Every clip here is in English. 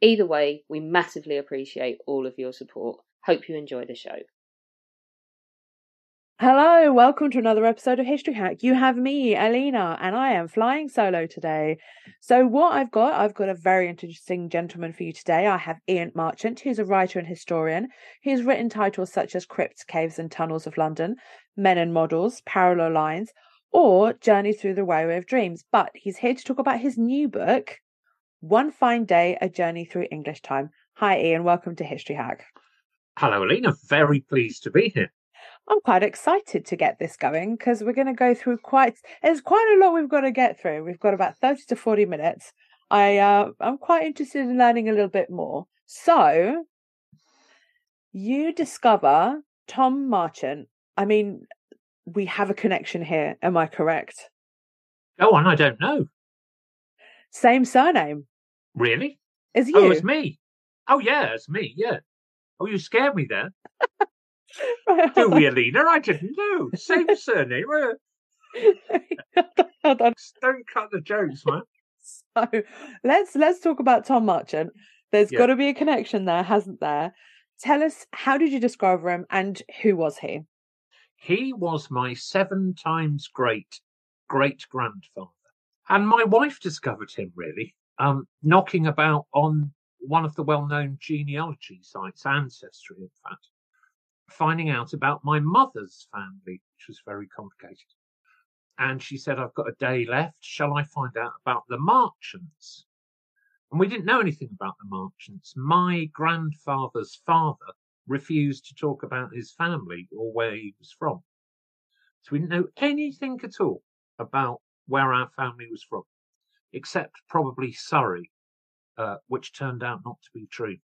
Either way, we massively appreciate all of your support. Hope you enjoy the show. Hello, welcome to another episode of History Hack. You have me, Alina, and I am flying solo today. So, what I've got, I've got a very interesting gentleman for you today. I have Ian Marchant, who's a writer and historian. He's written titles such as Crypts, Caves, and Tunnels of London, Men and Models, Parallel Lines, or Journey Through the Railway of Dreams. But he's here to talk about his new book, One Fine Day A Journey Through English Time. Hi, Ian. Welcome to History Hack. Hello, Alina. Very pleased to be here. I'm quite excited to get this going because we're going to go through quite. There's quite a lot we've got to get through. We've got about thirty to forty minutes. I uh, I'm quite interested in learning a little bit more. So, you discover Tom Marchant. I mean, we have a connection here. Am I correct? Go on. I don't know. Same surname. Really? Is you? Oh, it's me. Oh, yeah, it's me. Yeah. Oh, you scared me there. Right, Do we. Alina? I didn't know. Same surname. Uh, Hold on. Don't cut the jokes, man. So let's let's talk about Tom Marchant. There's Yeah. got to be a connection there, hasn't there? Tell us how did you discover him and who was he? He was my seven times great great grandfather. And my wife discovered him really, um, knocking about on one of the well known genealogy sites, Ancestry, in fact, finding out about my mother's family, which was very complicated. And she said, I've got a day left. Shall I find out about the Marchants? And we didn't know anything about the Marchants. My grandfather's father refused to talk about his family or where he was from. So we didn't know anything at all about where our family was from, except probably Surrey, uh, which turned out not to be true.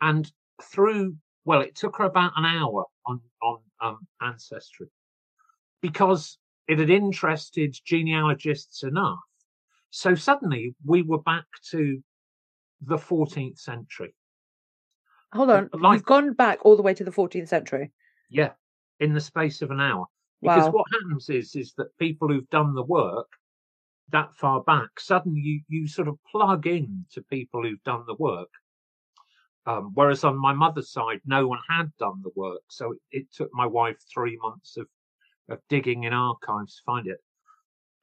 And through, well, it took her about an hour on, on um, Ancestry because it had interested genealogists enough. So suddenly we were back to the 14th century. Hold on, like- you've gone back all the way to the 14th century. Yeah, in the space of an hour. Because Wow. what happens is is that people who've done the work that far back, suddenly you, you sort of plug in to people who've done the work. Um, whereas on my mother's side, no one had done the work. So it, it took my wife three months of, of digging in archives to find it.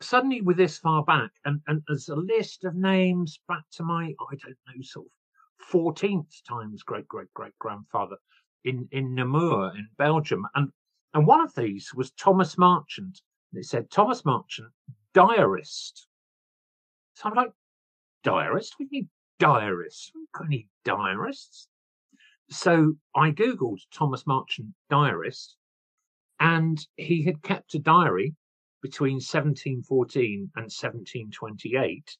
Suddenly, with this far back, and, and there's a list of names back to my, I don't know, sort of 14th times great great great grandfather in, in Namur in Belgium. And and one of these was Thomas Marchant. And it said Thomas Marchant, diarist. So I'm like, diarist? We need diarists. We got any diarists. So I Googled Thomas Marchant diarist, and he had kept a diary between 1714 and 1728.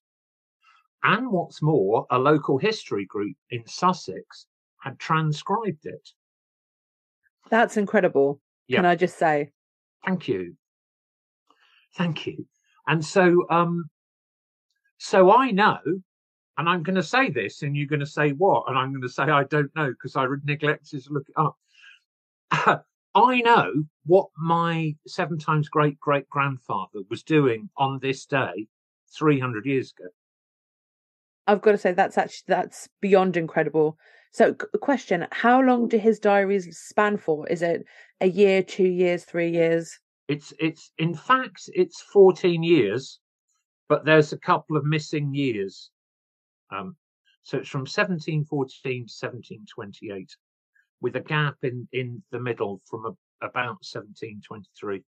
And what's more, a local history group in Sussex had transcribed it. That's incredible. Can I just say? Thank you. Thank you. And so, um, so I know, and I'm going to say this, and you're going to say what? And I'm going to say I don't know because I neglected to look it up. I know what my seven times great great grandfather was doing on this day 300 years ago. I've got to say that's actually that's beyond incredible. So, question: How long do his diaries span for? Is it a year, two years, three years? It's it's in fact it's 14 years, but there's a couple of missing years. Um, so it's from 1714 to 1728, with a gap in, in the middle from a, about 1723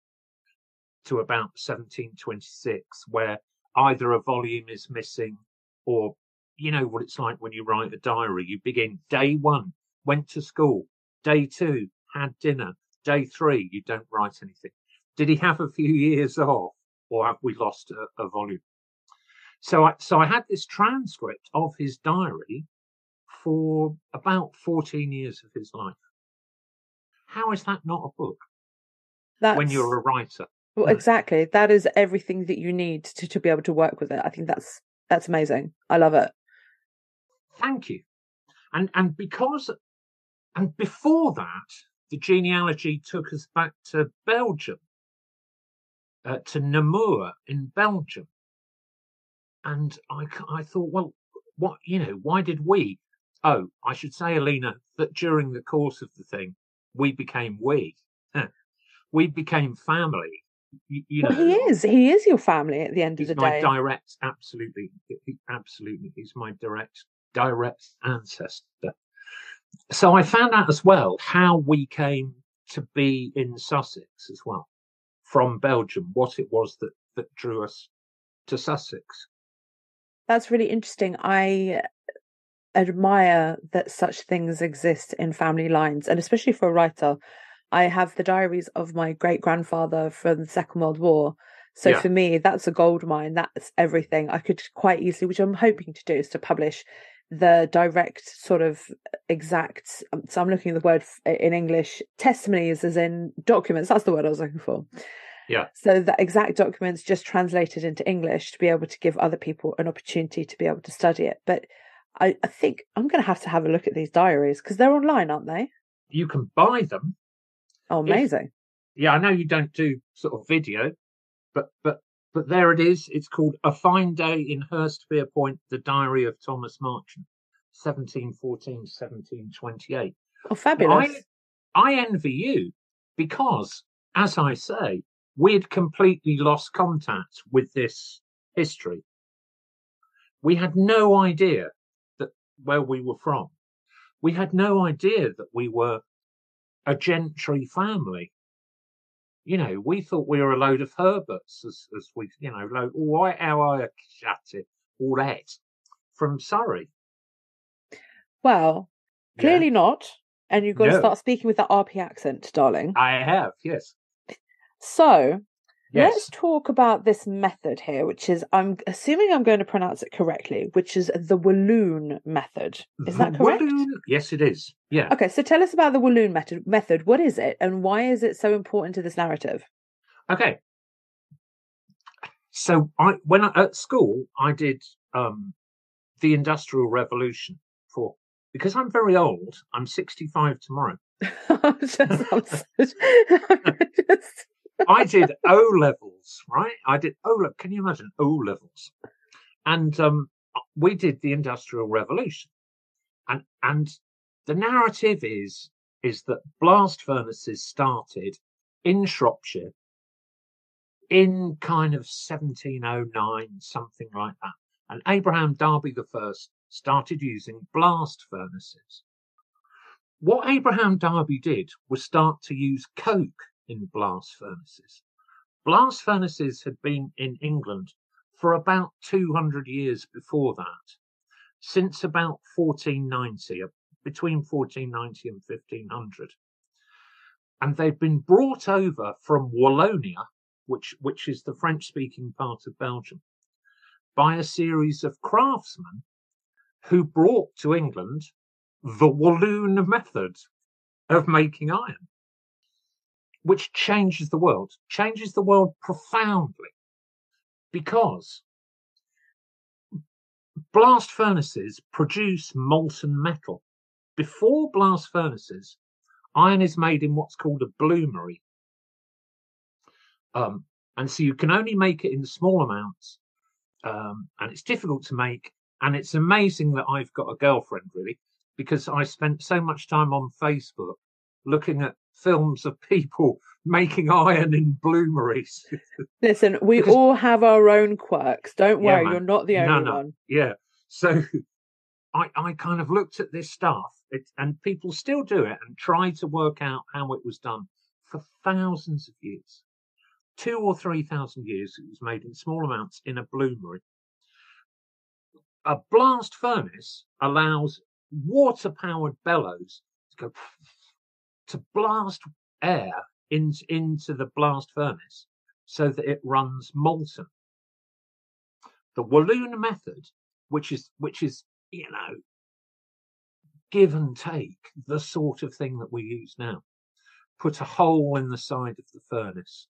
to about 1726, where either a volume is missing or you know what it's like when you write a diary. You begin day one, went to school, day two, had dinner, day three, you don't write anything. Did he have a few years off or have we lost a, a volume? So I, so I had this transcript of his diary for about 14 years of his life. How is that not a book That's, when you're a writer? well, exactly. That is everything that you need to, to be able to work with it. I think that's that's amazing. I love it. Thank you. And and because and before that, the genealogy took us back to Belgium, uh, to Namur in Belgium. And I, I thought, well, what, you know, why did we? Oh, I should say, Alina, that during the course of the thing, we became we. we became family. You, you know, he is. He is your family at the end of the my day. My direct, absolutely, he- absolutely, he's my direct, direct ancestor. So I found out as well how we came to be in Sussex as well, from Belgium, what it was that that drew us to Sussex. That's really interesting. I admire that such things exist in family lines, and especially for a writer. I have the diaries of my great grandfather from the Second World War. So Yeah. for me, that's a gold mine. That's everything. I could quite easily, which I'm hoping to do, is to publish the direct sort of exact. um, So I'm looking at the word in English testimonies, as in documents. That's the word I was looking for. Yeah. So the exact documents just translated into English to be able to give other people an opportunity to be able to study it. But I, I think I'm going to have to have a look at these diaries because they're online, aren't they? You can buy them. Oh, If- amazing. Yeah, I know you don't do sort of video, but but but there it is. It's called A Fine Day in Hurstpierpoint: The Diary of Thomas Marchant, 1714 1728. Oh, fabulous. I, I envy you because, as I say, we'd completely lost contact with this history. We had no idea that where we were from. We had no idea that we were a gentry family. You know, we thought we were a load of Herberts, as, as we, you know, load, why, how I chatted, all that from Surrey. Well, Yeah, clearly not. And you've got to start speaking with that RP accent, darling. I have, yes. So Yes. let's talk about this method here, which is, I'm assuming I'm going to pronounce it correctly, which is the Walloon method. Is that correct? Walloon- Yes, it is. Yeah. Okay, so tell us about the Walloon method. Method. What is it, and why is it so important to this narrative? Okay. So I, when I, at school, I did um, the Industrial Revolution for because I'm very old. I'm 65 tomorrow. I'm just- I'm so- I'm just- I did O levels, right? I did O. le- Can you imagine O levels? And um, we did the Industrial Revolution, and and the narrative is is that blast furnaces started in Shropshire in kind of 1709, something like that. And Abraham Darby the first started using blast furnaces. What Abraham Darby did was start to use coke in blast furnaces. Blast furnaces had been in England for about 200 years before that, since about 1490, uh, between 1490 and 1500. And they'd been brought over from Wallonia, which, which is the French speaking part of Belgium, by a series of craftsmen who brought to England the Walloon method of making iron which changes the world, changes the world profoundly because blast furnaces produce molten metal. Before blast furnaces, iron is made in what's called a bloomery. Um, and so you can only make it in small amounts, um, and it's difficult to make. And it's amazing that I've got a girlfriend, really, because I spent so much time on Facebook looking at films of people making iron in bloomeries. Listen, we Because- all have our own quirks. Don't worry, man. you're not the No, only no. one. yeah. So I, I kind of looked at this stuff, it, and people still do it and try to work out how it was done for thousands of years. Two or three thousand years, it was made in small amounts in a bloomery. A blast furnace allows water powered bellows to go to blast air in, into the blast furnace so that it runs molten. The Walloon method, which is which is you know give and take the sort of thing that we use now, put a hole in the side of the furnace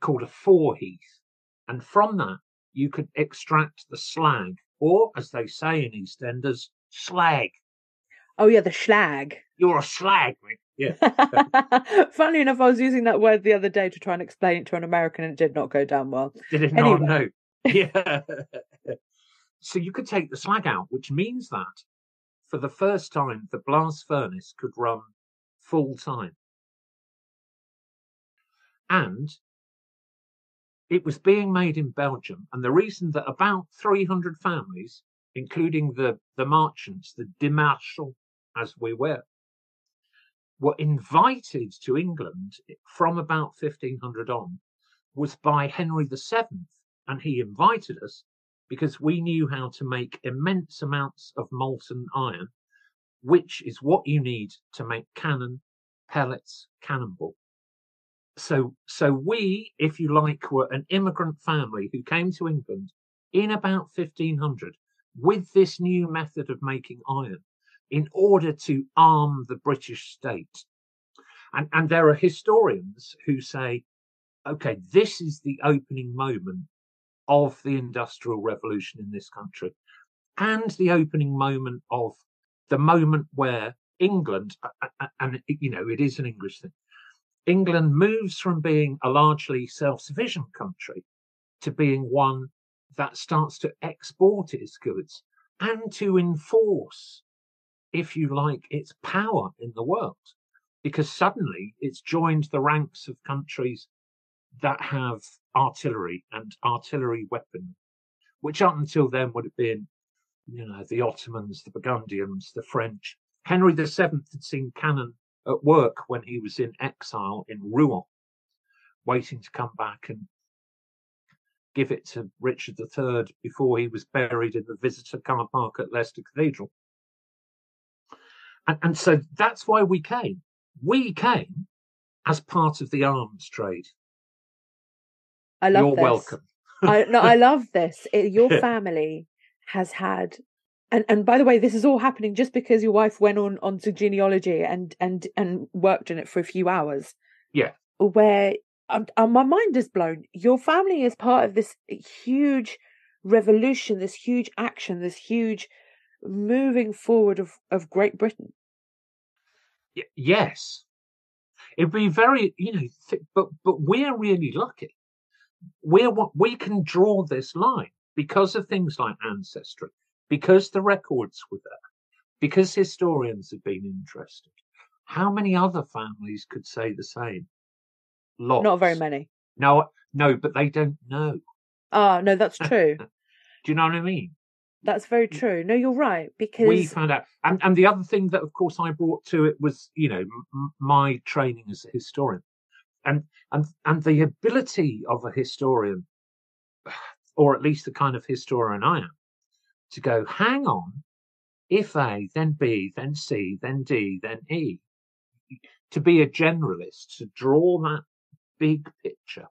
called a forehearth, and from that you could extract the slag, or as they say in EastEnders, slag. Oh yeah, the schlag. You're a slag, mate. Yeah. Funnily enough, I was using that word the other day to try and explain it to an American, and it did not go down well. Did it Anyway. not know? Yeah. so you could take the slag out, which means that for the first time, the blast furnace could run full time. And it was being made in Belgium. And the reason that about 300 families, including the, the Marchants, the de Marchants, as we were, were invited to England from about 1500 on was by Henry VII. And he invited us because we knew how to make immense amounts of molten iron, which is what you need to make cannon, pellets, cannonball. So, so we, if you like, were an immigrant family who came to England in about 1500 with this new method of making iron in order to arm the British state. And, and there are historians who say, okay, this is the opening moment of the Industrial Revolution in this country and the opening moment of the moment where England, and you know, it is an English thing, England moves from being a largely self sufficient country to being one that starts to export its goods and to enforce, if you like, its power in the world. Because suddenly it's joined the ranks of countries that have artillery and artillery weapon, which up until then would have been, you know, the Ottomans, the Burgundians, the French. Henry VII had seen cannon at work when he was in exile in Rouen, waiting to come back and give it to Richard III before he was buried in the visitor car park at Leicester Cathedral. And, and so that's why we came. We came as part of the arms trade. I love this. You're this. welcome. I no, I love this. It, your family has had, and and by the way, this is all happening just because your wife went on onto genealogy and and and worked in it for a few hours. Yeah. Where um, uh, my mind is blown. Your family is part of this huge revolution, this huge action, this huge moving forward of of Great Britain. Y- yes. It'd be very, you know, th- but but we're really lucky. We're what we can draw this line because of things like ancestry, because the records were there, because historians have been interested. How many other families could say the same? Lots. Not very many. No, no, but they don't know. Ah, no, that's true. Do you know what I mean? That's very mm. true. No, you're right because we found out and and the other thing that of course i brought to it was you know m- my training as a historian. And and and the ability of a historian or at least the kind of historian i am to go hang on if a then b then c then d then e to be a generalist to draw that big picture.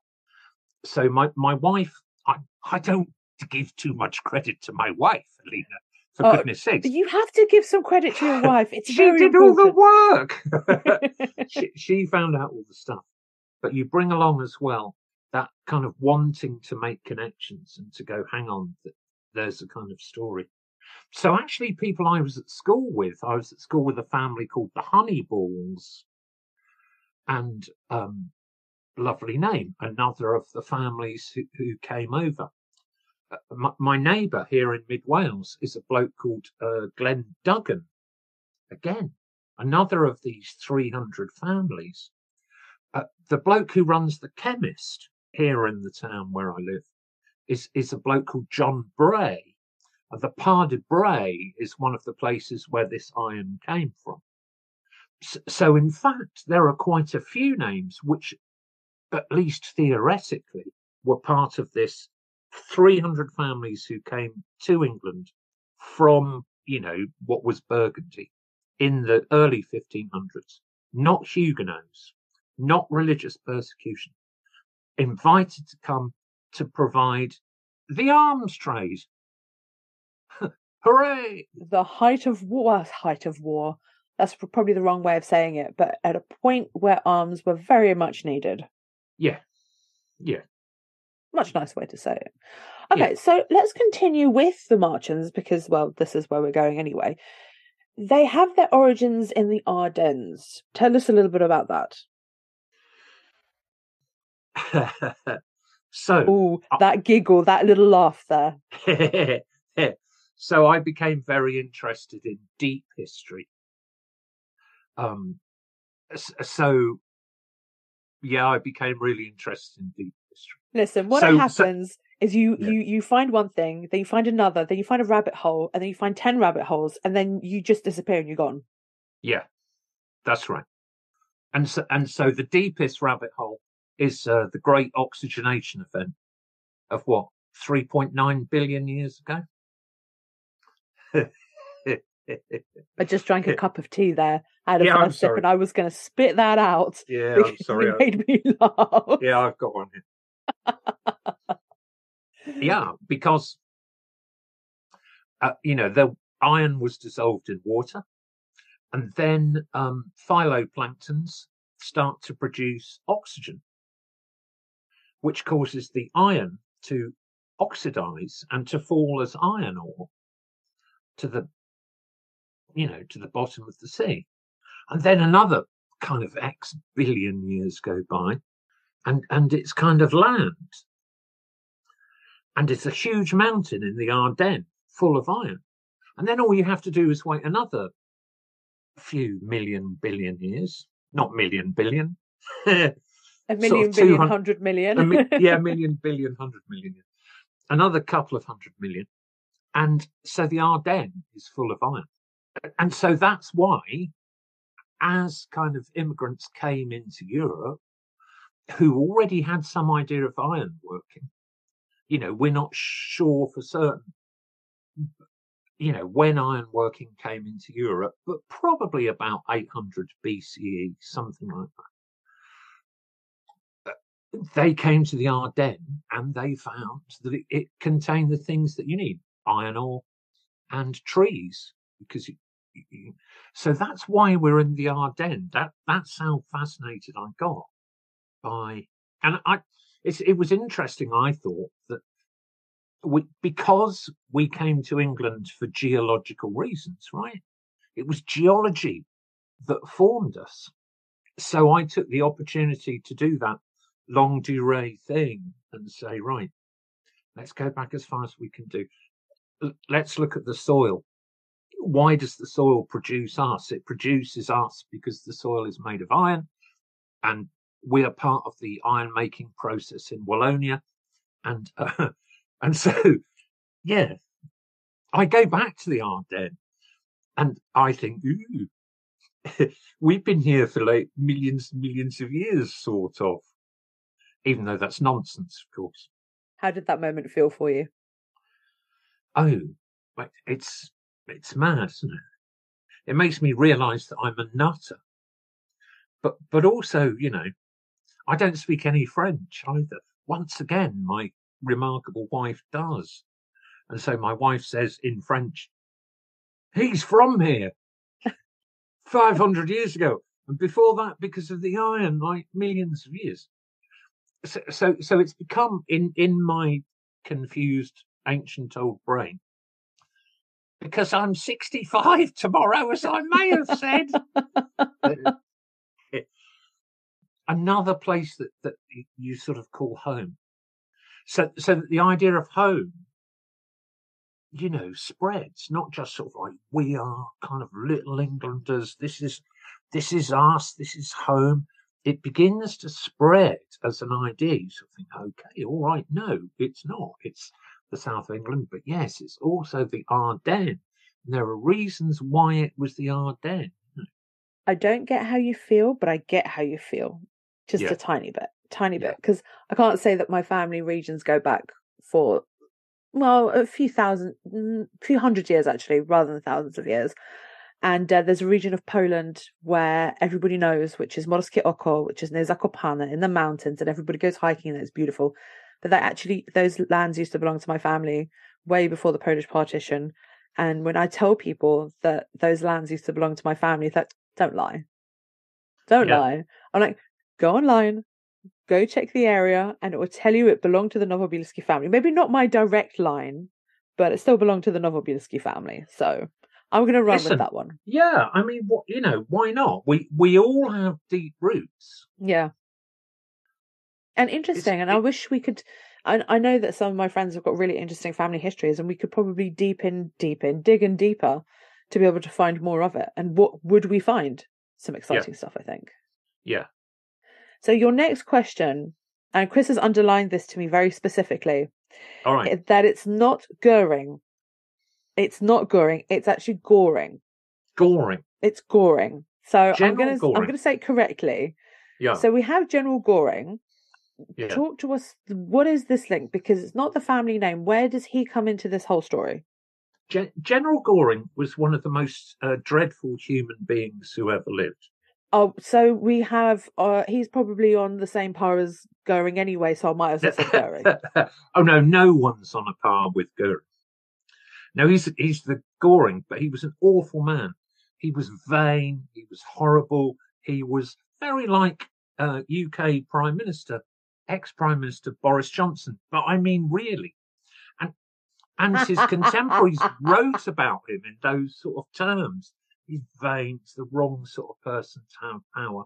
So my my wife i i don't give too much credit to my wife alina for Oh, goodness sakes you have to give some credit to your wife. It's she did all the work. she, she found out all the stuff, but you bring along as well that kind of wanting to make connections and to go, hang on, there's a kind of story. So actually, people I was at school with, I was at school with a family called the Honeyballs, and um, lovely name, another of the families who, who came over. Uh, my, neighbour here in Mid Wales is a bloke called uh, Glenn Duggan. Again, another of these 300 families. Uh, the bloke who runs the chemist here in the town where I live is, is a bloke called John Bray. And the Pays de Bray is one of the places where this iron came from. So, in fact, there are quite a few names which, at least theoretically, were part of this 300 families who came to England from, you know, what was Burgundy in the early 1500s, not Huguenots, not religious persecution, invited to come to provide the arms trade. Hooray! The height of war, height of war. That's probably the wrong way of saying it, but at a point where arms were very much needed. Yeah, yeah. Much nicer way to say it. Okay, yeah. so let's continue with the Marchants because, well, this is where we're going anyway. They have their origins in the Ardennes. Tell us a little bit about that. so, Ooh, that giggle, that little laugh there. so I became very interested in deep history. Um, so yeah, I became really interested in deep. Listen, what so, happens so, is you yeah. you you find one thing, then you find another, then you find a rabbit hole, and then you find ten rabbit holes, and then you just disappear and you're gone. Yeah, that's right. And so and so the deepest rabbit hole is uh, the Great Oxygenation Event of what three point nine billion years ago. I just drank a cup of tea there. I had a yeah, sip, and I was going to spit that out. Yeah, I'm sorry. It made me laugh. Yeah, I've got one here. Yeah, because uh, you know the iron was dissolved in water, and then um, phytoplanktons start to produce oxygen, which causes the iron to oxidize and to fall as iron ore to the you know to the bottom of the sea. And then another kind of x billion years go by and and it's kind of land. And it's a huge mountain in the ardennes full of iron. And then all you have to do is wait another few million billion years. Not million billion. A million sort of billion hundred million. mi- yeah million billion hundred million another couple of hundred million. And so the Ardennes is full of iron. And so that's why, as kind of immigrants came into Europe who already had some idea of iron working, you know, we're not sure for certain, you know, when iron working came into Europe, but probably about 800 BCE, something like that. Uh, they came to the Ardennes and they found that it, contained the things that you need iron ore and trees because so that's why we're in the Ardennes. That that's how fascinated I got by, and I it was interesting. I thought that we, because we came to England for geological reasons, right? It was geology that formed us. So I took the opportunity to do that longue durée thing and say, right, let's go back as far as we can do let's look at the soil. Why does the soil produce us? It produces us because the soil is made of iron, and we are part of the iron making process in Wallonia, and uh, and so yeah, I go back to the Ardennes, and I think, ooh, we've been here for like millions and millions of years, sort of. Even though that's nonsense, of course. How did that moment feel for you? oh, it's it's mad, isn't it? It makes me realise that I'm a nutter. But but also, you know, I don't speak any French either. Once again, my remarkable wife does. And so my wife says in French, he's from here 500 years ago. And before that, because of the iron, like millions of years. So, so, so it's become in, in my confused ancient old brain because I'm 65 tomorrow, as I may have said. Another place that, that you sort of call home. So, so that the idea of home, you know, spreads, not just sort of like we are kind of little Englanders. This is, this is us. This is home. It begins to spread as an idea. You sort of think, okay, all right. No, it's not. It's, the south of England, but yes, it's also the Ardennes. And there are reasons why it was the Ardennes. I don't get how you feel, but I get how you feel. Just Yeah. a tiny bit, tiny Yeah. bit. Because I can't say that my family regions go back for, well, a few thousand, few hundred years actually, rather than thousands of years. And uh, there's a region of Poland where everybody knows, which is Morskie Oko, which is near Zakopane in the mountains, and everybody goes hiking and it's beautiful. But that actually, those lands used to belong to my family way before the Polish partition. And when I tell people that those lands used to belong to my family, that don't lie. Don't Yeah. lie. I'm like, go online, go check the area, and it will tell you it belonged to the Nowobilski family. Maybe not my direct line, but it still belonged to the Nowobilski family. So I'm going to run Listen. with that one. Yeah, I mean, what you know, why not? We we all have deep roots. Yeah. And interesting. and I wish we could. I, I know that some of my friends have got really interesting family histories, and we could probably deepen, deepen, dig in deeper to be able to find more of it. And what would we find? Some exciting stuff, I think. Yeah, So your next question, and Chris has underlined this to me very specifically, all right. that it's not Goring. It's not Goring. It's actually Goring. Goring. It's Goring. So I'm gonna I'm gonna say it correctly. Yeah, So we have General Goring. yeah. Talk to us. What is this link? Because it's not the family name. Where does he come into this whole story? Gen- General Goring was one of the most uh, dreadful human beings who ever lived. Oh, so we have. Uh, he's probably on the same par as Goring anyway. So I might as well say Goring. oh no, no one's on a par with Goring. No, he's he's the Goring, but he was an awful man. He was vain. He was horrible. He was very like uh, UK Prime Minister, ex Prime Minister Boris Johnson. But I mean, really, and and his contemporaries wrote about him in those sort of terms. He's vain. He's the wrong sort of person to have power.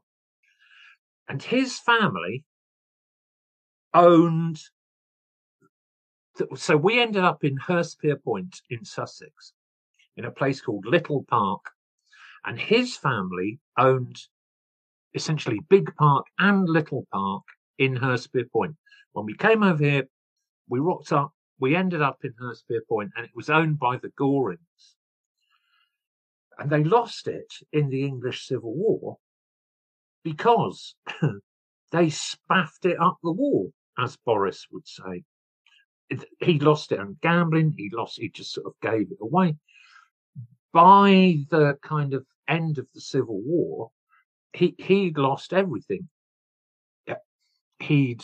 And his family owned so we ended up in Hurstpierpoint in Sussex, in a place called Little Park, and his family owned essentially Big Park and Little Park in Hurstpierpoint. When we came over here, we rocked up. We ended up in Hurstpierpoint, and it was owned by the Gorings, and they lost it in the English Civil War because they spaffed it up the wall, as Boris would say he lost it on gambling. He lost. He just sort of gave it away. By the kind of end of the Civil War, he he'd lost everything. He'd,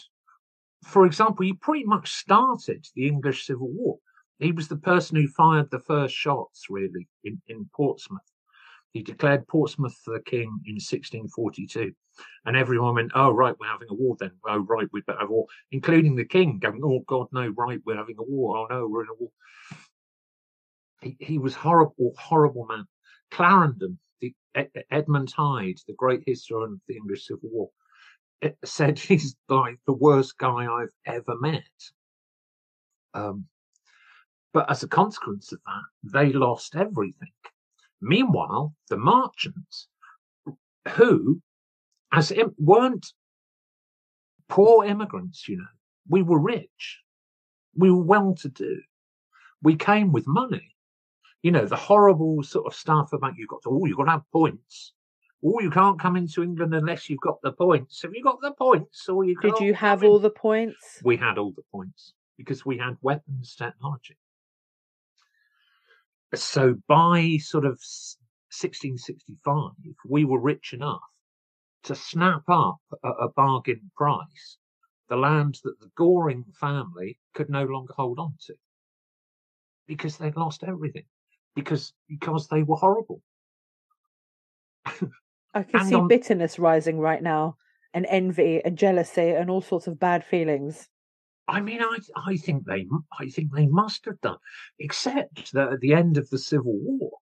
for example, he pretty much started the English Civil War. He was the person who fired the first shots, really, in, in Portsmouth. He declared Portsmouth for the king in 1642. And everyone went, oh, right, we're having a war then. Oh, right, we'd better have war, including the king going, oh, God, no, right, we're having a war. Oh, no, we're in a war. He, he was horrible, horrible man. Clarendon, the Edmund Hyde, the great historian of the English Civil War, said he's like the worst guy I've ever met. Um, but as a consequence of that, they lost everything. Meanwhile, the Marchants, who, as im- weren't poor immigrants, you know, we were rich, we were well to do, we came with money. You know, the horrible sort of stuff about you've got to, oh, you've got to have points. Oh, you can't come into England unless you've got the points. Have you got the points? Or you Did you have in? all the points? we had all the points because we had weapons technology. So by sort of 1665, we were rich enough to snap up at a bargain price the land that the Goring family could no longer hold on to because they'd lost everything because because they were horrible. I can see on- bitterness rising right now, and envy, and jealousy, and all sorts of bad feelings. I mean, I I think they I think they must have done, except that at the end of the Civil War,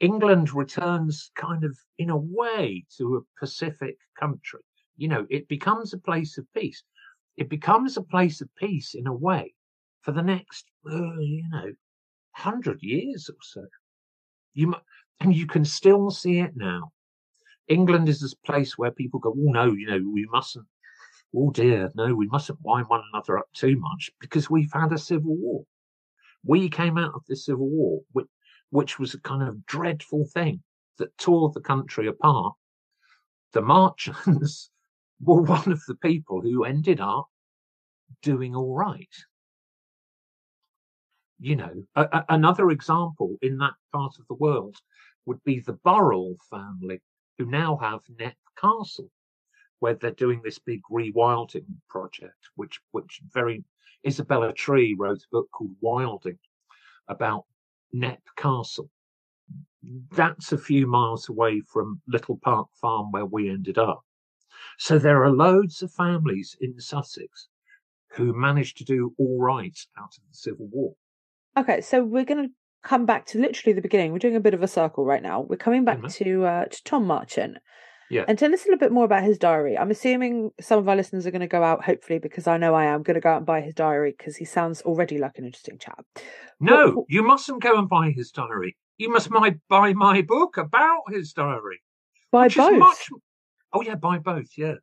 England returns kind of in a way to a Pacific country. You know, it becomes a place of peace. It becomes a place of peace in a way for the next, uh, you know, hundred years or so. You and you can still see it now. England is this place where people go, oh no, you know, we mustn't oh dear, no, we mustn't wind one another up too much because we've had a civil war. We came out of this civil war, which, which was a kind of dreadful thing that tore the country apart. The Marchants were one of the people who ended up doing all right. You know, a, a, another example in that part of the world would be the Burrell family, who now have Knepp Castle, where they're doing this big rewilding project, which which very Isabella Tree wrote a book called Wilding about Knepp Castle. That's a few miles away from Little Park Farm where we ended up. So there are loads of families in Sussex who managed to do all right out of the Civil War. Okay, so we're going to come back to literally the beginning. We're doing a bit of a circle right now. We're coming back Mhm. to uh, to Tom Marchant. Yeah. And tell us a little bit more about his diary. I'm assuming some of our listeners are going to go out, hopefully, because I know I am going to go out and buy his diary because he sounds already like an interesting chap. No, what- you mustn't go and buy his diary. You must my, buy my book about his diary. Buy both. much- Oh yeah, buy both. Yeah,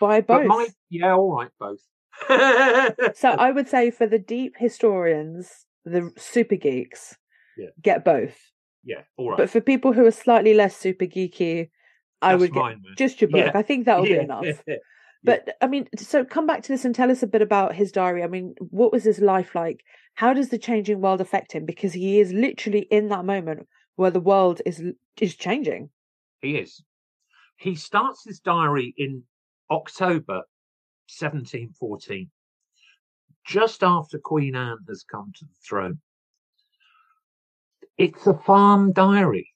Buy but both. my yeah, all right, both. So I would say for the deep historians, the super geeks, Yeah. get both. yeah, all right. But for people who are slightly less super geeky, I would mine, just your book. Yeah. I think that'll Yeah. be enough. But I mean, so come back to this and tell us a bit about his diary. I mean, what was his life like? How does the changing world affect him? Because he is literally in that moment where the world is is changing. He is. He starts his diary in October 1714, just after Queen Anne has come to the throne. It's a farm diary.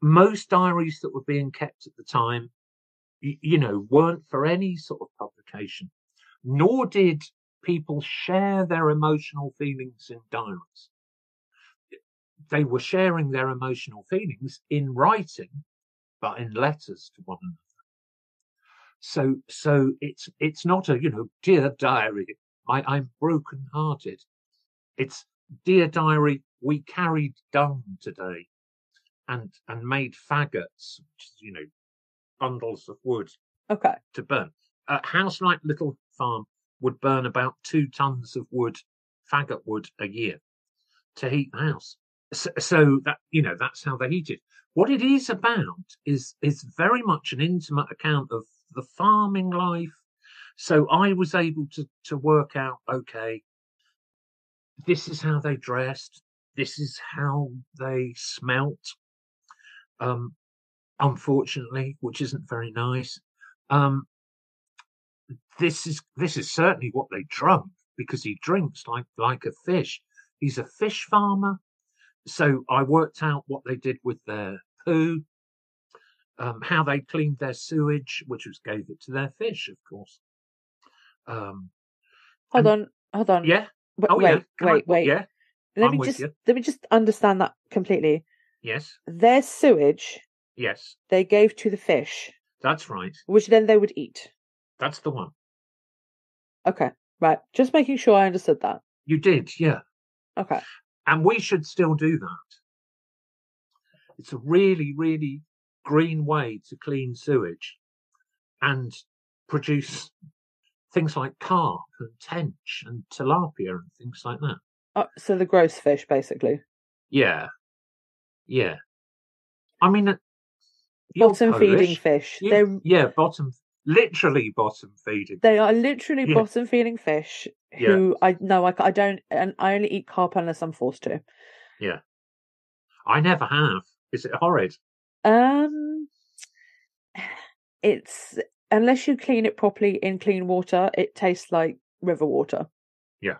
Most diaries that were being kept at the time, you know, weren't for any sort of publication, nor did people share their emotional feelings in diaries. They were sharing their emotional feelings in writing but in letters to one another. So, so it's it's not a you know dear diary, I, I'm broken hearted. It's dear diary, we carried dung today, and and made faggots, which is, you know, bundles of wood Okay. to burn. A house like Little Farm would burn about two tons of wood, faggot wood, a year to heat the house. So, so that you know that's how they heated. What it is about is is very much an intimate account of the farming life. So I was able to to work out, okay, this is how they dressed, this is how they smelt. Um, unfortunately, which isn't very nice. Um, this is this is certainly what they drunk because he drinks like like a fish. He's a fish farmer, so I worked out what they did with their poo, um, how they cleaned their sewage, which was gave it to their fish, of course. Um, Hold And- on. Hold on. yeah. W- Oh wait. yeah. Can I- wait. Wait. Yeah. Let I'm me just you. let me just understand that completely. Yes. Their sewage Yes. they gave to the fish, That's right. which then they would eat. That's the one. Okay. Right. Just making sure I understood that. You did. Yeah. Okay. And we should still do that. It's a really, really green way to clean sewage and produce things like carp and tench and tilapia and things like that. Uh, so the gross fish, basically. Yeah. Yeah. I mean, uh, Bottom feeding fish. You- They're yeah, bottom, literally bottom feeding. they are literally Yeah. bottom feeding fish Yeah. who I no I, I don't and I only eat carp unless I'm forced to. Yeah. I never have. Is it horrid? Um, it's unless you clean it properly in clean water, it tastes like river water. Yeah.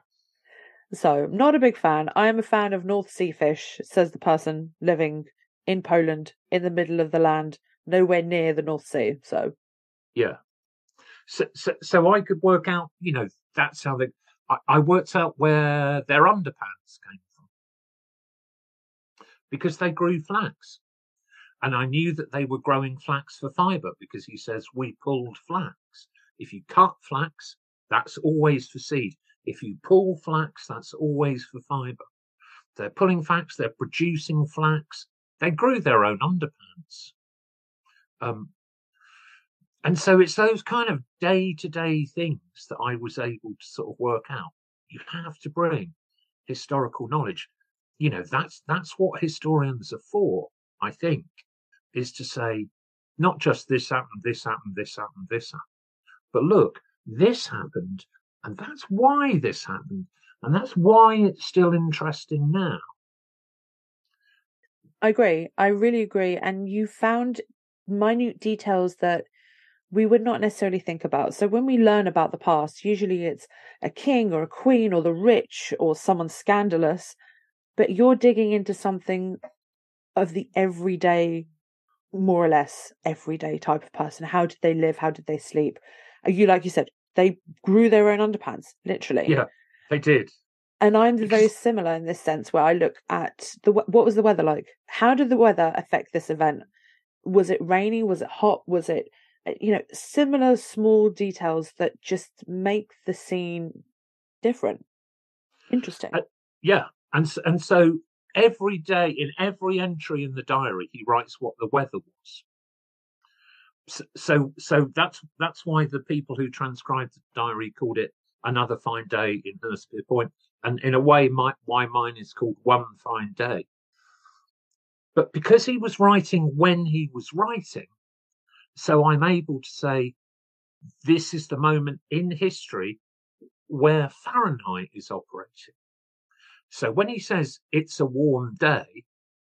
So, not a big fan. I am a fan of North Sea fish, says the person living in Poland in the middle of the land, nowhere near the North Sea. So, Yeah. So, so, so I could work out, you know, that's how they, I, I worked out where their underpants came from because they grew flax. And I knew that they were growing flax for fiber because he says we pulled flax. If you cut flax, that's always for seed. If you pull flax, that's always for fiber. They're pulling flax, they're producing flax. They grew their own underpants. Um, and so it's those kind of day to day things that I was able to sort of work out. You have to bring historical knowledge. You know, that's that's what historians are for, I think, is to say not just this happened, this happened, this happened, this happened, but look, this happened, and that's why this happened, and that's why it's still interesting now. I agree. I really agree. And you found minute details that we would not necessarily think about. So when we learn about the past, usually it's a king or a queen or the rich or someone scandalous, but you're digging into something of the everyday, more or less everyday type of person. How did they live? How did they sleep? You, like you said, they grew their own underpants, literally. Yeah, they did. And I'm very similar in this sense, where I look at the what was the weather like? How did the weather affect this event? Was it rainy? Was it hot? Was it uh, you know, similar small details that just make the scene different. Interesting. Uh, yeah, and and so every day in every entry in the diary, he writes what the weather was. So, so, that's that's why the people who transcribed the diary called it another fine day in Hurstpierpoint, and in a way, my, why mine is called one fine day. But because he was writing when he was writing, so I'm able to say, this is the moment in history where Fahrenheit is operating. So when he says it's a warm day,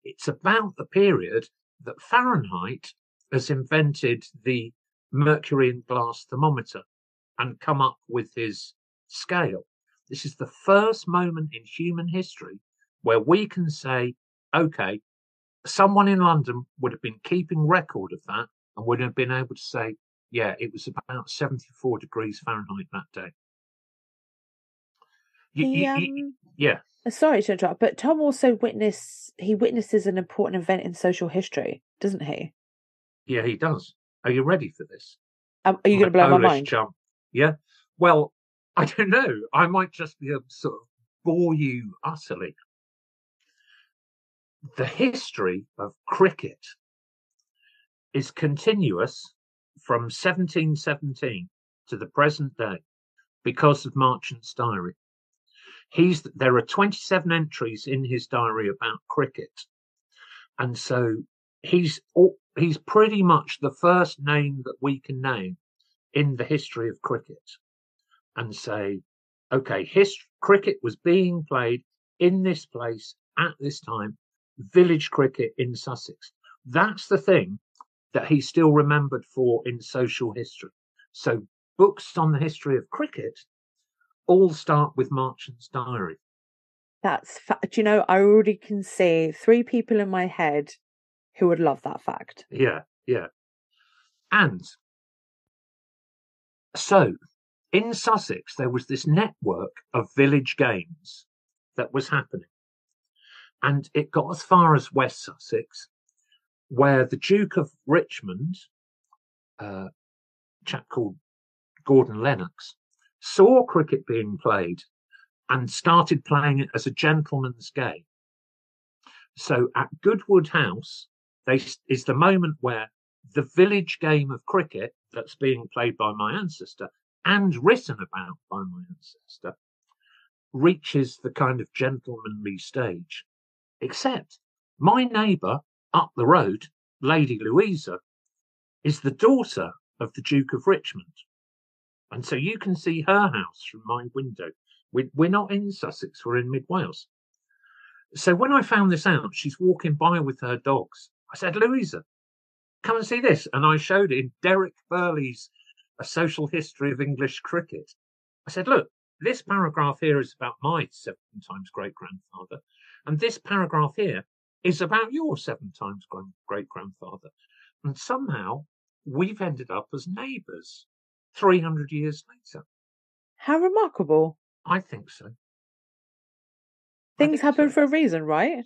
it's about the period that Fahrenheit has invented the mercury and glass thermometer and come up with his scale. This is the first moment in human history where we can say, okay, someone in London would have been keeping record of that and would have been able to say, yeah, it was about 74 degrees Fahrenheit that day. You, um, you, yeah. Uh, sorry to interrupt, but Tom also witness he witnesses an important event in social history, doesn't he? Yeah, he does. Are you ready for this? Um, are you going to blow my mind? Chum. Yeah. Well, I don't know. I might just be able to sort of bore you utterly. The history of cricket is continuous from 1717 to the present day because of Marchant's diary. He's there are 27 entries in his diary about cricket, and so he's he's pretty much the first name that we can name in the history of cricket, and say, okay, cricket was being played in this place at this time, village cricket in Sussex. That's the thing that he's still remembered for in social history. So books on the history of cricket all start with Marchant's diary. That's fact. You know, I already can see three people in my head who would love that fact. Yeah, yeah. And so in Sussex, there was this network of village games that was happening. And it got as far as West Sussex, where the Duke of Richmond, uh, a chap called Gordon Lennox, saw cricket being played and started playing it as a gentleman's game. So at Goodwood House, they, is the moment where the village game of cricket that's being played by my ancestor and written about by my ancestor reaches the kind of gentlemanly stage. Except my neighbour up the road, Lady Louisa, is the daughter of the Duke of Richmond. And so you can see her house from my window. We're not in Sussex, we're in mid Wales. So when I found this out, she's walking by with her dogs. I said, Louisa, come and see this. And I showed it in Derek Birley's A Social History of English Cricket. I said, look, this paragraph here is about my seven times great grandfather. And this paragraph here is about your seven times great grandfather. And somehow we've ended up as neighbours 300 years later. How remarkable. I think so. Things happen so. for a reason, right?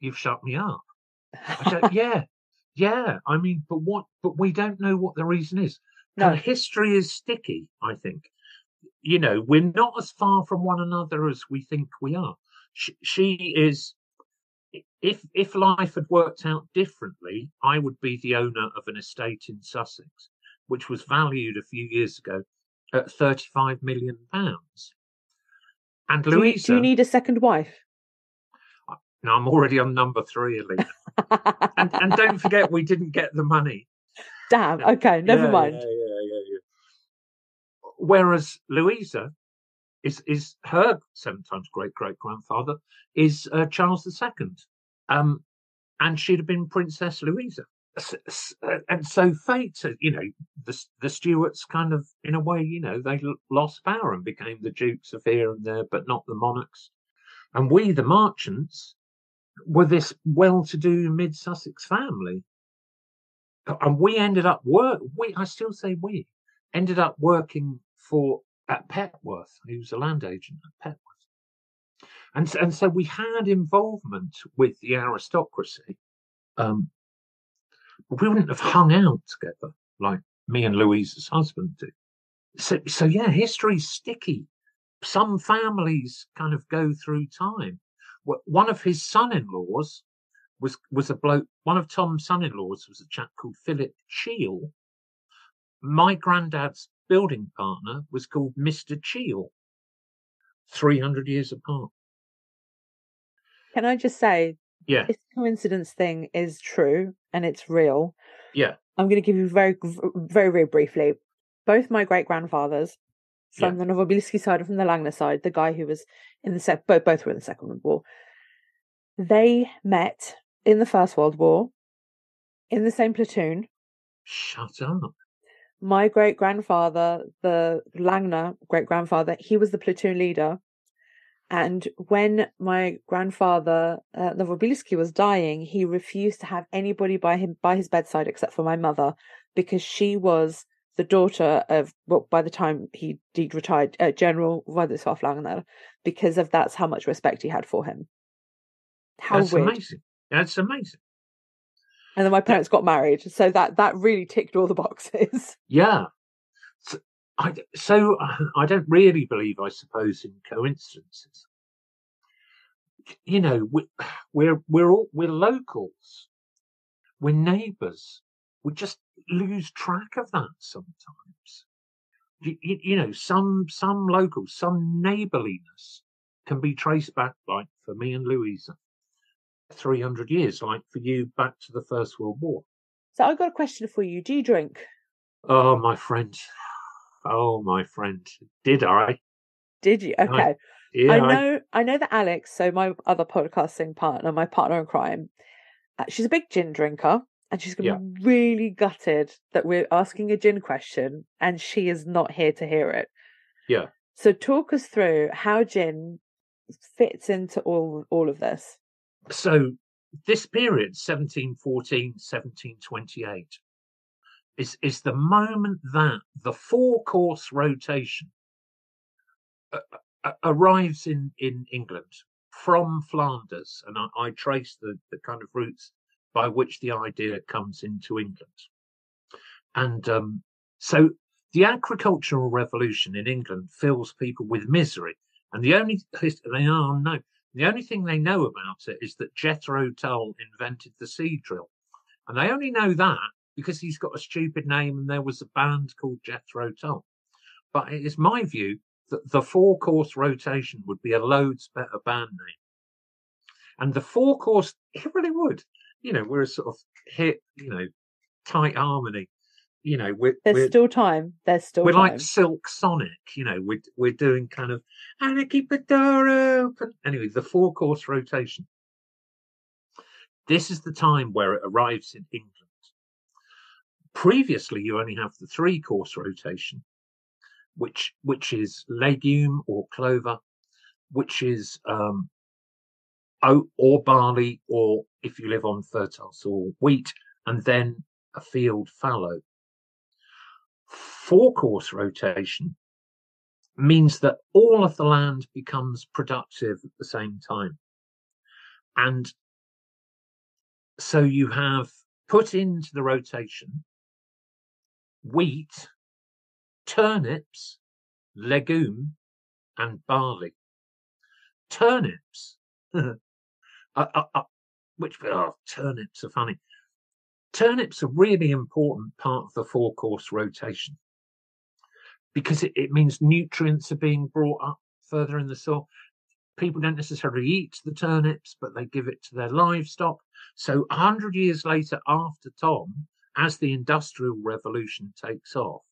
You've shut me up. I don't, yeah, yeah. I mean, but what? But we don't know what the reason is. No. And history is sticky. I think. You know, we're not as far from one another as we think we are. She, she is. If if life had worked out differently, I would be the owner of an estate in Sussex, which was valued a few years ago at thirty-five million pounds. And Do you, Louisa, do you need a second wife? No, I'm already on number three, Alina. and, and don't forget, we didn't get the money. Damn. Okay, never Yeah, mind. Yeah, yeah, yeah, yeah. Whereas Louisa is is her seven times great great grandfather is uh, Charles II, um, and she'd have been Princess Louisa. Uh, And so fate, uh, you know, the the Stuarts kind of, in a way, you know, they lost power and became the dukes of here and there, but not the monarchs. And we, the Marchants, were this well-to-do mid-Sussex family and we ended up work. We, I still say we, ended up working for at Petworth. He was a land agent at Petworth, and and so we had involvement with the aristocracy. Um, but we wouldn't have hung out together like me and Louise's husband do. So, so yeah, history's sticky. Some families kind of go through time. One of his son-in-laws was was a bloke. One of Tom's son-in-laws was a chap called Philip Cheel. My granddad's building partner was called Mister Cheel. Three hundred years apart. Can I just say, Yeah, this coincidence thing is true and it's real. yeah, I'm going to give you very, very, very briefly. Both my great grandfathers, from Yeah. the Novobilski side and from the Langner side, the guy who was in the sec, both both were in the Second World War. They met in the First World War, in the same platoon. Shut up. My great grandfather, the Langner great grandfather, he was the platoon leader. And when my grandfather uh, Novobilski was dying, he refused to have anybody by him by his bedside except for my mother, because she was the daughter of well, by the time he he retired, uh, General Władysław Langner, because of that's how much respect he had for him. How That's weird! amazing. That's amazing. And then my parents got married, so that that really ticked all the boxes. Yeah. So I, so I don't really believe, I suppose, in coincidences. You know, we, we're we're all we're locals, we're neighbours. We're just lose track of that sometimes. You, you, you know, some some locals, some neighbourliness can be traced back, like for me and Louisa, three hundred years, like for you, back to the First World War. So I've got a question for you. Do you drink? Oh, my friend. Oh, my friend. Did I? Did you? Okay. Yeah, I know I know that Alex, so my other podcasting partner, my partner in crime, uh, she's a big gin drinker and she's gonna be really gutted that we're asking a gin question and she is not here to hear it. Yeah. So talk us through how gin fits into all all of this. So this period, 1714, 1728, is, is the moment that the four course rotation uh, uh, arrives in, in England from Flanders. And I, I trace the, the kind of routes by which the idea comes into England. And um, so the agricultural revolution in England fills people with misery. And the only they are no, the only thing they know about it is that Jethro Tull invented the seed drill, and they only know that because he's got a stupid name and there was a band called Jethro Tull. But it is my view that the four course rotation would be a loads better band name, and the four course it really would. You know, we're a sort of hit, you know, tight harmony. You know, we're There's we're, still time. There's still we're time. like Silk Sonic, you know, we're, we're doing kind of, and I keep the door open. Anyway, the four course rotation. This is the time where it arrives in England. Previously, you only have the three course rotation, which, which is legume or clover, which is, um, oat or barley, or if you live on fertile soil, wheat, and then a field fallow. Four course rotation means that all of the land becomes productive at the same time. And so you have put into the rotation wheat, turnips, legume, and barley. Turnips, uh, uh, which oh, turnips are funny. Turnips are really important part of the four course rotation because it, it means nutrients are being brought up further in the soil. People don't necessarily eat the turnips, but they give it to their livestock. So, a hundred years later, after Tom, as the industrial revolution takes off,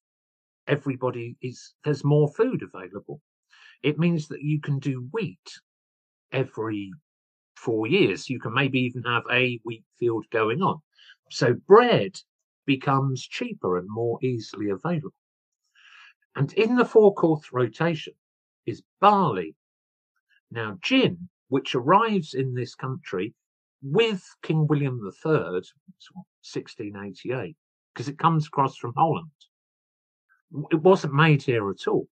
everybody is there's more food available. It means that you can do wheat every four years. You can maybe even have a wheat field going on. So bread becomes cheaper and more easily available. And in the four course rotation is barley. Now, gin, which arrives in this country with King William III, 1688, because it comes across from Holland. It wasn't made here at all.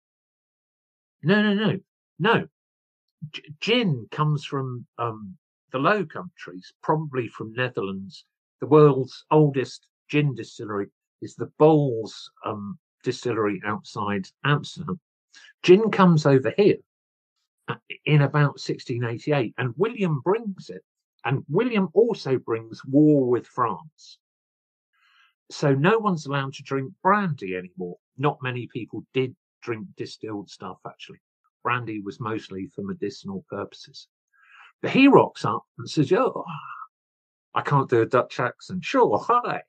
No, no, no, no. G- gin comes from um, the Low Countries, probably from Netherlands. The world's oldest gin distillery is the Bols um, distillery outside Amsterdam. Gin comes over here uh, in about 1688, and William brings it. And William also brings war with France. So no one's allowed to drink brandy anymore. Not many people did drink distilled stuff, actually. Brandy was mostly for medicinal purposes. He rocks up and says, "Yo, I can't do a Dutch accent. Sure, hi.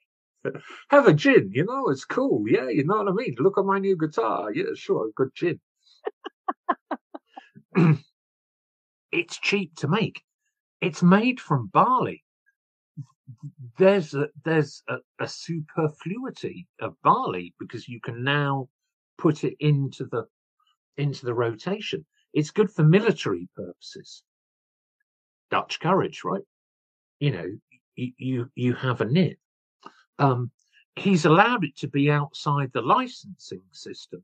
Have a gin, you know, it's cool. Yeah, you know what I mean? Look at my new guitar. Yeah, sure, good gin. it's cheap to make. It's made from barley. There's a, there's a, a superfluity of barley because you can now put it into the into the rotation. It's good for military purposes. Dutch courage, right? You know, you you, have a nip um, he's allowed it to be outside the licensing system.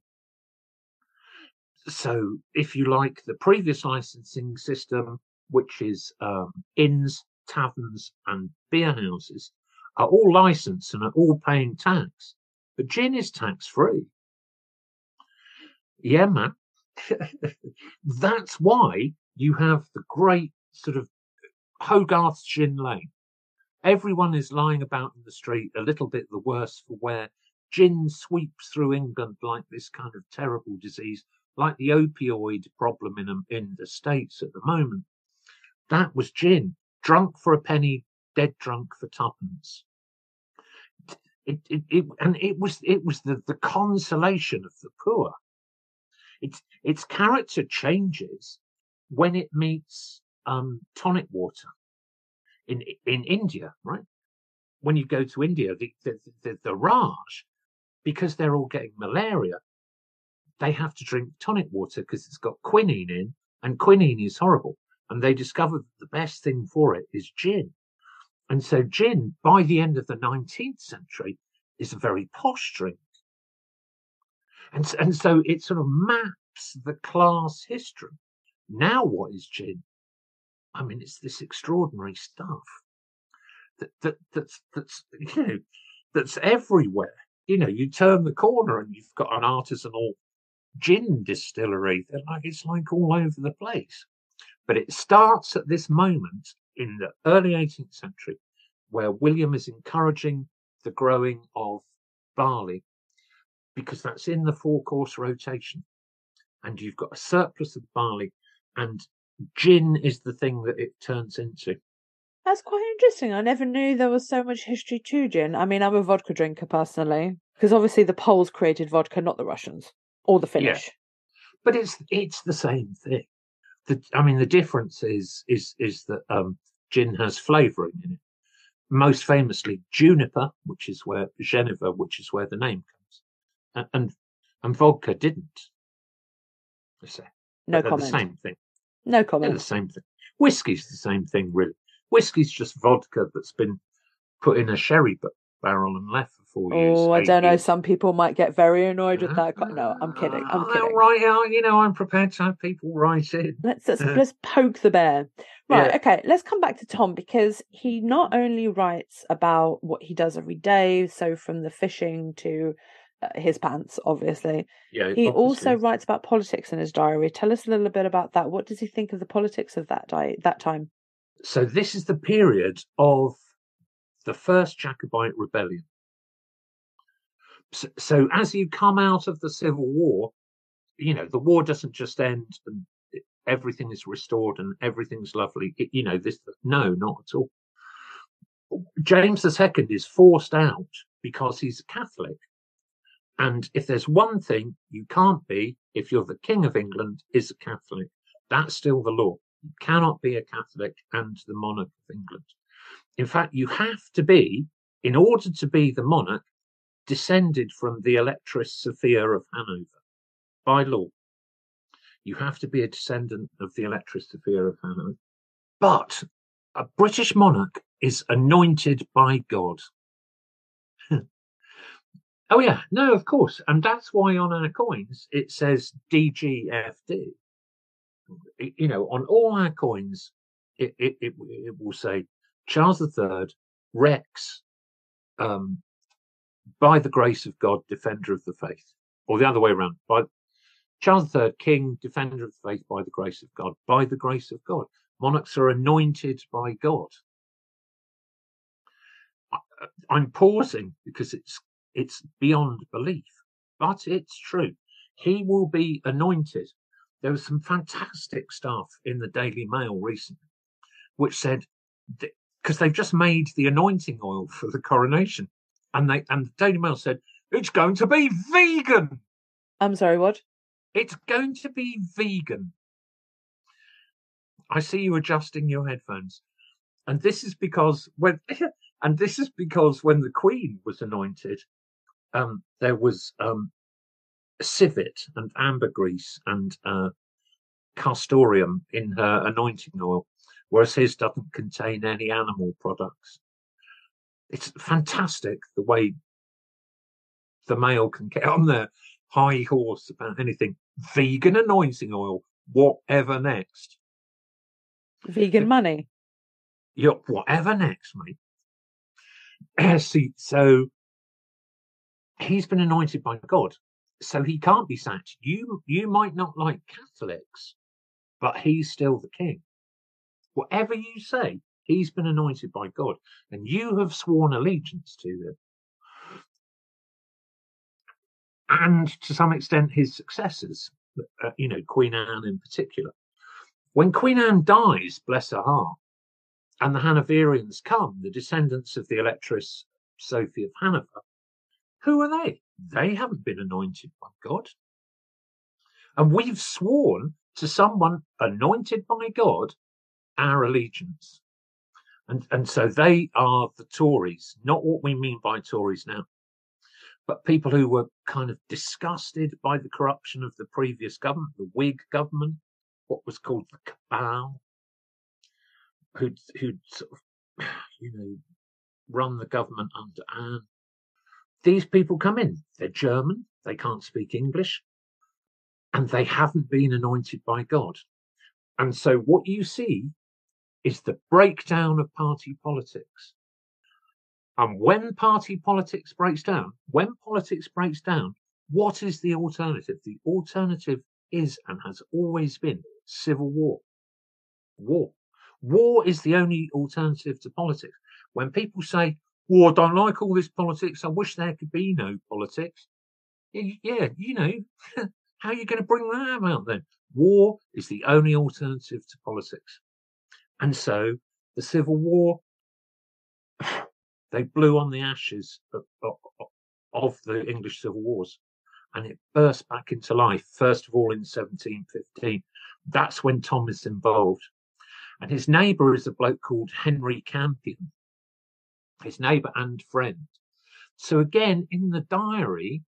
So, if you like, the previous licensing system, which is um, inns, taverns, and beer houses, are all licensed and are all paying tax. But gin is tax free. Yeah, man. That's why you have the great sort of Hogarth's Gin Lane Everyone is lying about in the street, a little bit the worse for wear. Gin sweeps through England like this kind of terrible disease, like the opioid problem in, um, in the States at the moment. That was gin, drunk for a penny, dead drunk for tuppence. It, it, it, and it was it was the, the consolation of the poor. Its its character changes when it meets um, tonic water in in India, right? When you go to India, the the, the, the Raj, because they're all getting malaria, they have to drink tonic water because it's got quinine in, and quinine is horrible. And they discovered the best thing for it is gin. And so gin, by the end of the 19th century, is a very posh drink. And, and so it sort of maps the class history. Now, what is gin? I mean, it's this extraordinary stuff that, that that's that's you know that's everywhere. You know, you turn the corner and you've got an artisanal gin distillery. Like it's like all over the place. But it starts at this moment in the early 18th century, where William is encouraging the growing of barley because that's in the four course rotation. And you've got a surplus of barley, and gin is the thing that it turns into. That's quite interesting. I never knew there was so much history to gin. I mean, I'm a vodka drinker personally, because obviously the Poles created vodka, not the Russians or the Finnish. Yeah. But it's it's the same thing. The, I mean, the difference is is is that um, gin has flavouring in it. Most famously, juniper, which is where Geneva, which is where the name comes, and and, and vodka didn't. No comment. The same thing. No comment. They're the same thing. Whiskey's the same thing, really. Whiskey's just vodka that's been put in a sherry barrel and left for four years. Oh, I don't know. years. Some people might get very annoyed with that. No, I'm kidding. I'm kidding. write out, you know, I'm prepared to have people write in. Let's let's, Uh, let's poke the bear. Right, Yeah. okay, let's come back to Tom because he not only writes about what he does every day, so from the fishing to uh, his pants, obviously. Yeah, He also writes about politics in his diary. Tell us a little bit about that. What does he think of the politics of that di- that time? So this is the period of the first Jacobite rebellion. So, so as you come out of the Civil War, you know, the war doesn't just end and everything is restored and everything's lovely. It- you know, this, no, not at all. James II is forced out because he's a Catholic. And if there's one thing you can't be, if you're the King of England, is a Catholic. That's still the law. You cannot be a Catholic and the monarch of England. In fact, you have to be, in order to be the monarch, descended from the Electress Sophia of Hanover by law. You have to be a descendant of the Electress Sophia of Hanover. But a British monarch is anointed by God. Oh, yeah, no, of course. And that's why on our coins it says DGFD. You know, on all our coins, it, it, it, it will say Charles III, Rex, um, by the grace of God, defender of the faith, or the other way around. By Charles III, King, defender of the faith, by the grace of God, by the grace of God. Monarchs are anointed by God. I'm pausing because it's it's beyond belief, but it's true. He will be anointed. There was some fantastic stuff in the Daily Mail recently, which said because they've just made the anointing oil for the coronation, and they and the Daily Mail said it's going to be vegan. I'm sorry, what? It's going to be vegan. I see you adjusting your headphones. And this is because when and this is because when the Queen was anointed, um, there was um, civet and ambergris and uh, castoreum in her anointing oil, whereas his doesn't contain any animal products. It's fantastic the way the Mail can get on their high horse about anything. Vegan anointing oil, whatever next. Vegan money. Yep, whatever next, mate. See, so he's been anointed by God, so he can't be sacked. You you might not like Catholics, but he's still the king. Whatever you say, he's been anointed by God, and you have sworn allegiance to him. And to some extent, his successors, uh, you know, Queen Anne in particular. When Queen Anne dies, bless her heart, and the Hanoverians come, the descendants of the Electress Sophie of Hanover, who are they? They haven't been anointed by God. And we've sworn to someone anointed by God our allegiance. And, and so they are the Tories, not what we mean by Tories now, but people who were kind of disgusted by the corruption of the previous government, the Whig government, what was called the cabal, who'd, who'd sort of, you know, run the government under Anne. These people come in, they're German, they can't speak English, and they haven't been anointed by God. And so what you see is the breakdown of party politics. And when party politics breaks down, when politics breaks down, what is the alternative? The alternative is and has always been civil war. War. War is the only alternative to politics. When people say, "Well, I don't like all this politics. I wish there could be no politics." Yeah, you know, how are you going to bring that about then? War is the only alternative to politics. And so the Civil War, they blew on the ashes of, of, of the English Civil Wars and it burst back into life, first of all in 1715. That's when Tom is involved. And his neighbour is a bloke called Henry Campion, his neighbour and friend. So again, in the diary,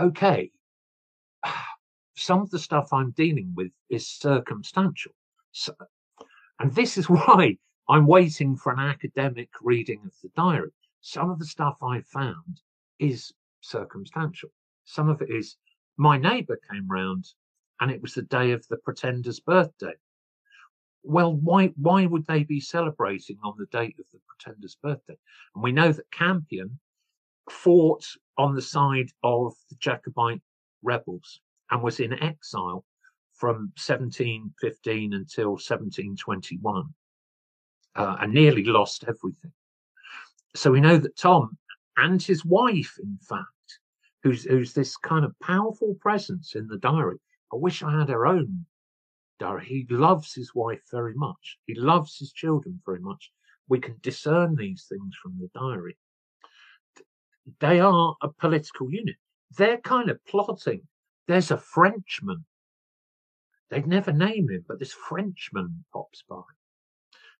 okay, some of the stuff I'm dealing with is circumstantial. So, And this is why I'm waiting for an academic reading of the diary. Some of the stuff I found is circumstantial. Some of it is my neighbour came round and it was the day of the pretender's birthday. Well, why why would they be celebrating on the date of the pretender's birthday? And we know that Campion fought on the side of the Jacobite rebels and was in exile from 1715 until 1721 uh, and nearly lost everything. So we know that Tom and his wife, in fact, who's who's this kind of powerful presence in the diary. I wish I had her own diary. He loves his wife very much. He loves his children very much. We can discern these things from the diary. They are a political unit. They're kind of plotting. There's a Frenchman. They'd never name him, but this Frenchman pops by.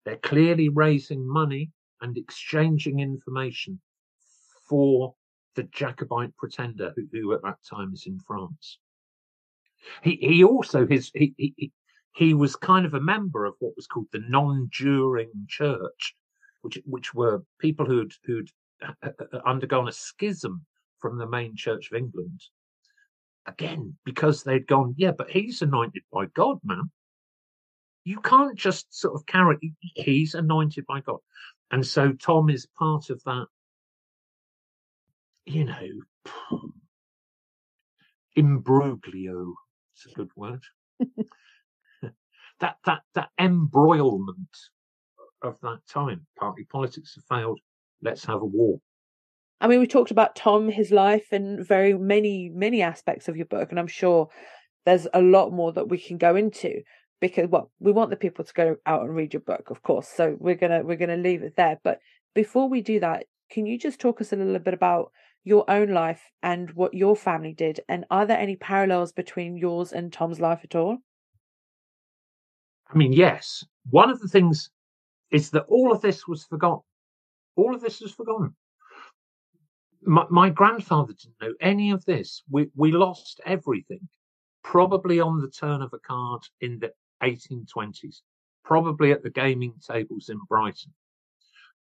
They're clearly raising money and exchanging information for the Jacobite pretender who, who at that time is in France. He he also his he, he he was kind of a member of what was called the non-juring church, which which were people who'd who'd uh, uh, uh, undergone a schism from the main Church of England. Again, because they'd gone, yeah, but he's anointed by God, man. You can't just sort of carry. He's anointed by God, and so Tom is part of that you know, imbroglio. It's a good word. that that that embroilment of that time. Party politics have failed. Let's have a war. I mean, we talked about Tom, his life, and very many many aspects of your book, and I'm sure there's a lot more that we can go into because well, we want the people to go out and read your book, of course. So we're gonna we're gonna leave it there. But before we do that, can you just talk us a little bit about your own life and what your family did? And are there any parallels between yours and Tom's life at all? I mean, yes. One of the things is that all of this was forgotten. All of this was forgotten. My, my grandfather didn't know any of this. We, we lost everything, probably on the turn of a card in the 1820s, probably at the gaming tables in Brighton.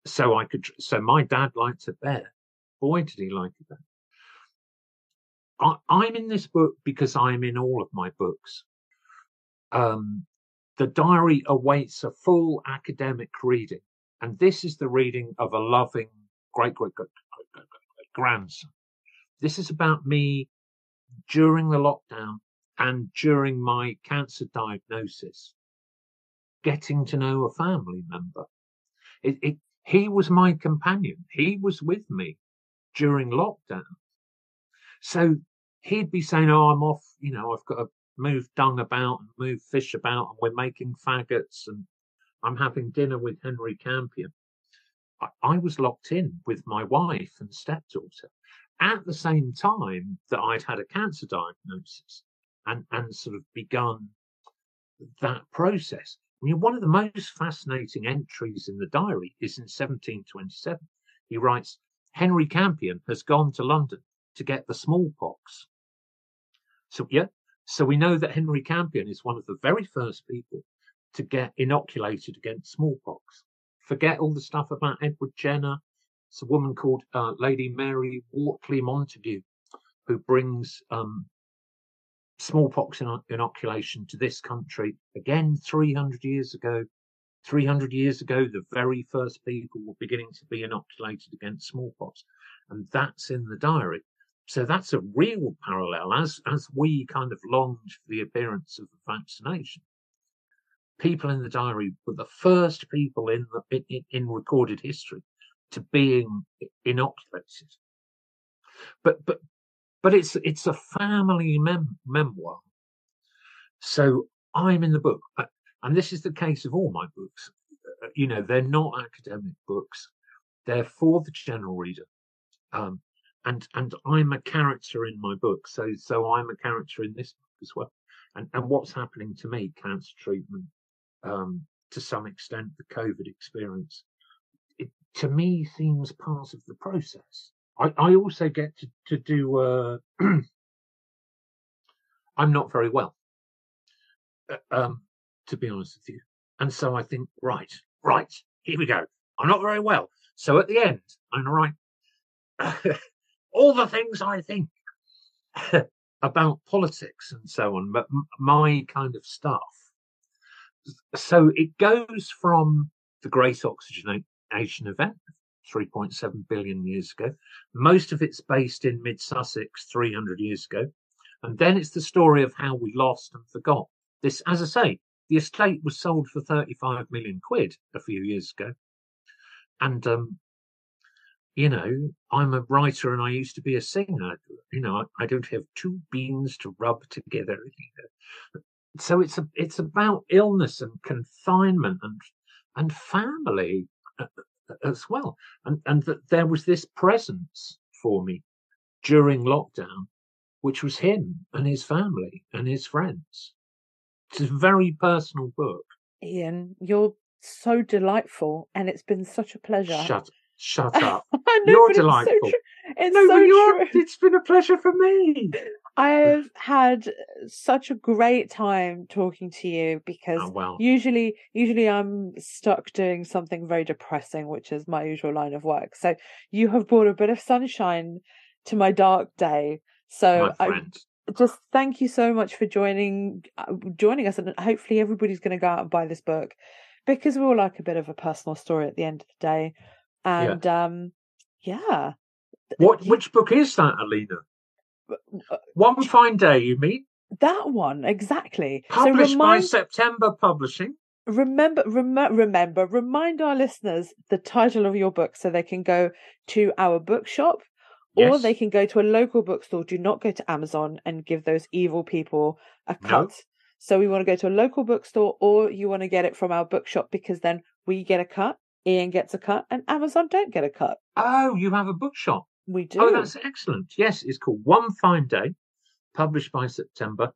So I could, so my dad liked a bear boy, did he like it then. I, am in this book because I'm in all of my books. Um, the diary awaits a full academic reading, and this is the reading of a loving great great great, grandson. This is about me during the lockdown and during my cancer diagnosis, getting to know a family member. It, it, he was my companion. He was with me during lockdown. So he'd be saying, Oh, I'm off, you know, I've got to move dung about and move fish about, and we're making faggots, and I'm having dinner with Henry Campion. I, I was locked in with my wife and stepdaughter at the same time that I'd had a cancer diagnosis and, and sort of begun that process. I mean, one of the most fascinating entries in the diary is in 1727. He writes, Henry Campion has gone to London to get the smallpox. So, yeah, so we know that Henry Campion is one of the very first people to get inoculated against smallpox. Forget all the stuff about Edward Jenner. It's a woman called uh, Lady Mary Wortley Montagu who brings um, smallpox inoculation to this country again 300 years ago 300 years ago, the very first people were beginning to be inoculated against smallpox. And that's in the diary. So that's a real parallel as, as we kind of longed for the appearance of the vaccination. People in the diary were the first people in, the, in, in recorded history to being inoculated. But, but, but it's, it's a family mem- memoir. So I'm in the book. And this is the case of all my books. Uh, you know, they're not academic books. They're for the general reader. Um, and and I'm a character in my book. So so I'm a character in this book as well. And and what's happening to me, cancer treatment, um, to some extent the COVID experience, it to me seems part of the process. I, I also get to, to do uh, I'm not very well. Uh, um, to be honest with you. And so I think, right, right, here we go. I'm not very well. So at the end, I'm write all the things I think about politics and so on, but my kind of stuff. So it goes from the great oxygenation event, 3.7 billion years ago. Most of it's based in mid Sussex 300 years ago. And then it's the story of how we lost and forgot. This, as I say, the estate was sold for 35 million quid a few years ago. And, um, you know, I'm a writer and I used to be a singer. You know, I, I don't have two beans to rub together. So it's a, it's about illness and confinement and and family uh, uh, as well, and and that there was this presence for me during lockdown, which was him and his family and his friends. It's a very personal book. Ian, you're so delightful, and it's been such a pleasure. Shut, shut up. know, you're delightful. It's so, it's no, so you're, it's been a pleasure for me. I've had such a great time talking to you because oh, usually usually I'm stuck doing something very depressing, which is my usual line of work. So you have brought a bit of sunshine to my dark day. So I just thank you so much for joining uh, joining us and hopefully everybody's going to go out and buy this book because we all like a bit of a personal story at the end of the day. And yeah. um yeah. What you, which book is that, Alina? Uh, One fine day, you mean? That one exactly. Published so remind, by September Publishing. Remember, rem- remember, remind our listeners the title of your book so they can go to our bookshop yes. or they can go to a local bookstore. Do not go to Amazon and give those evil people a cut. No. So we want to go to a local bookstore or you want to get it from our bookshop because then we get a cut, Ian gets a cut, and Amazon don't get a cut. Oh, you have a bookshop. We do. Oh, that's excellent. Yes, it's called One Fine Day, published by September.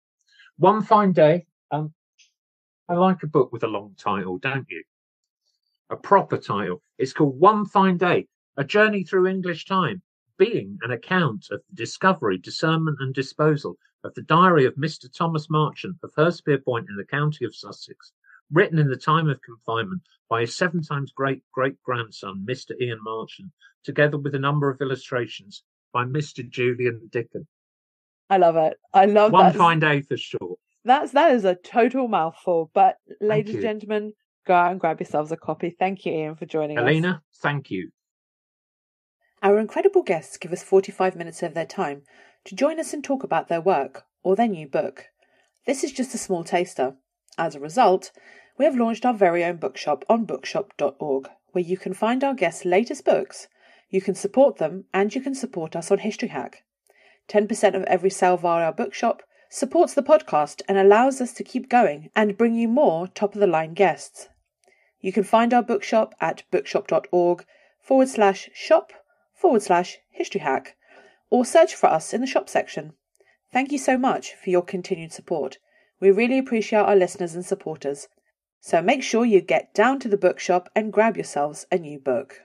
One Fine Day. Um, I like a book with a long title, don't you? A proper title. It's called One Fine Day, A Journey Through English Time, being an account of the discovery, discernment, and disposal of the diary of Mr. Thomas Marchant of Hurstpierpoint Point in the county of Sussex, written in the time of confinement by his seven times great great grandson, Mr. Ian Marchant, together with a number of illustrations by Mr. Julian Dickon. I love it. I love one fine day for sure. That's that is a total mouthful. But ladies and gentlemen, go out and grab yourselves a copy. Thank you, Ian, for joining Alina, us. Alina, thank you. Our incredible guests give us 45 minutes of their time to join us and talk about their work or their new book. This is just a small taster. As a result, we have launched our very own bookshop on bookshop.org, where you can find our guests' latest books you can support them and you can support us on History Hack. 10% of every sale via our bookshop supports the podcast and allows us to keep going and bring you more top of the line guests. You can find our bookshop at bookshop.org forward slash shop forward slash history hack or search for us in the shop section. Thank you so much for your continued support. We really appreciate our listeners and supporters. So make sure you get down to the bookshop and grab yourselves a new book.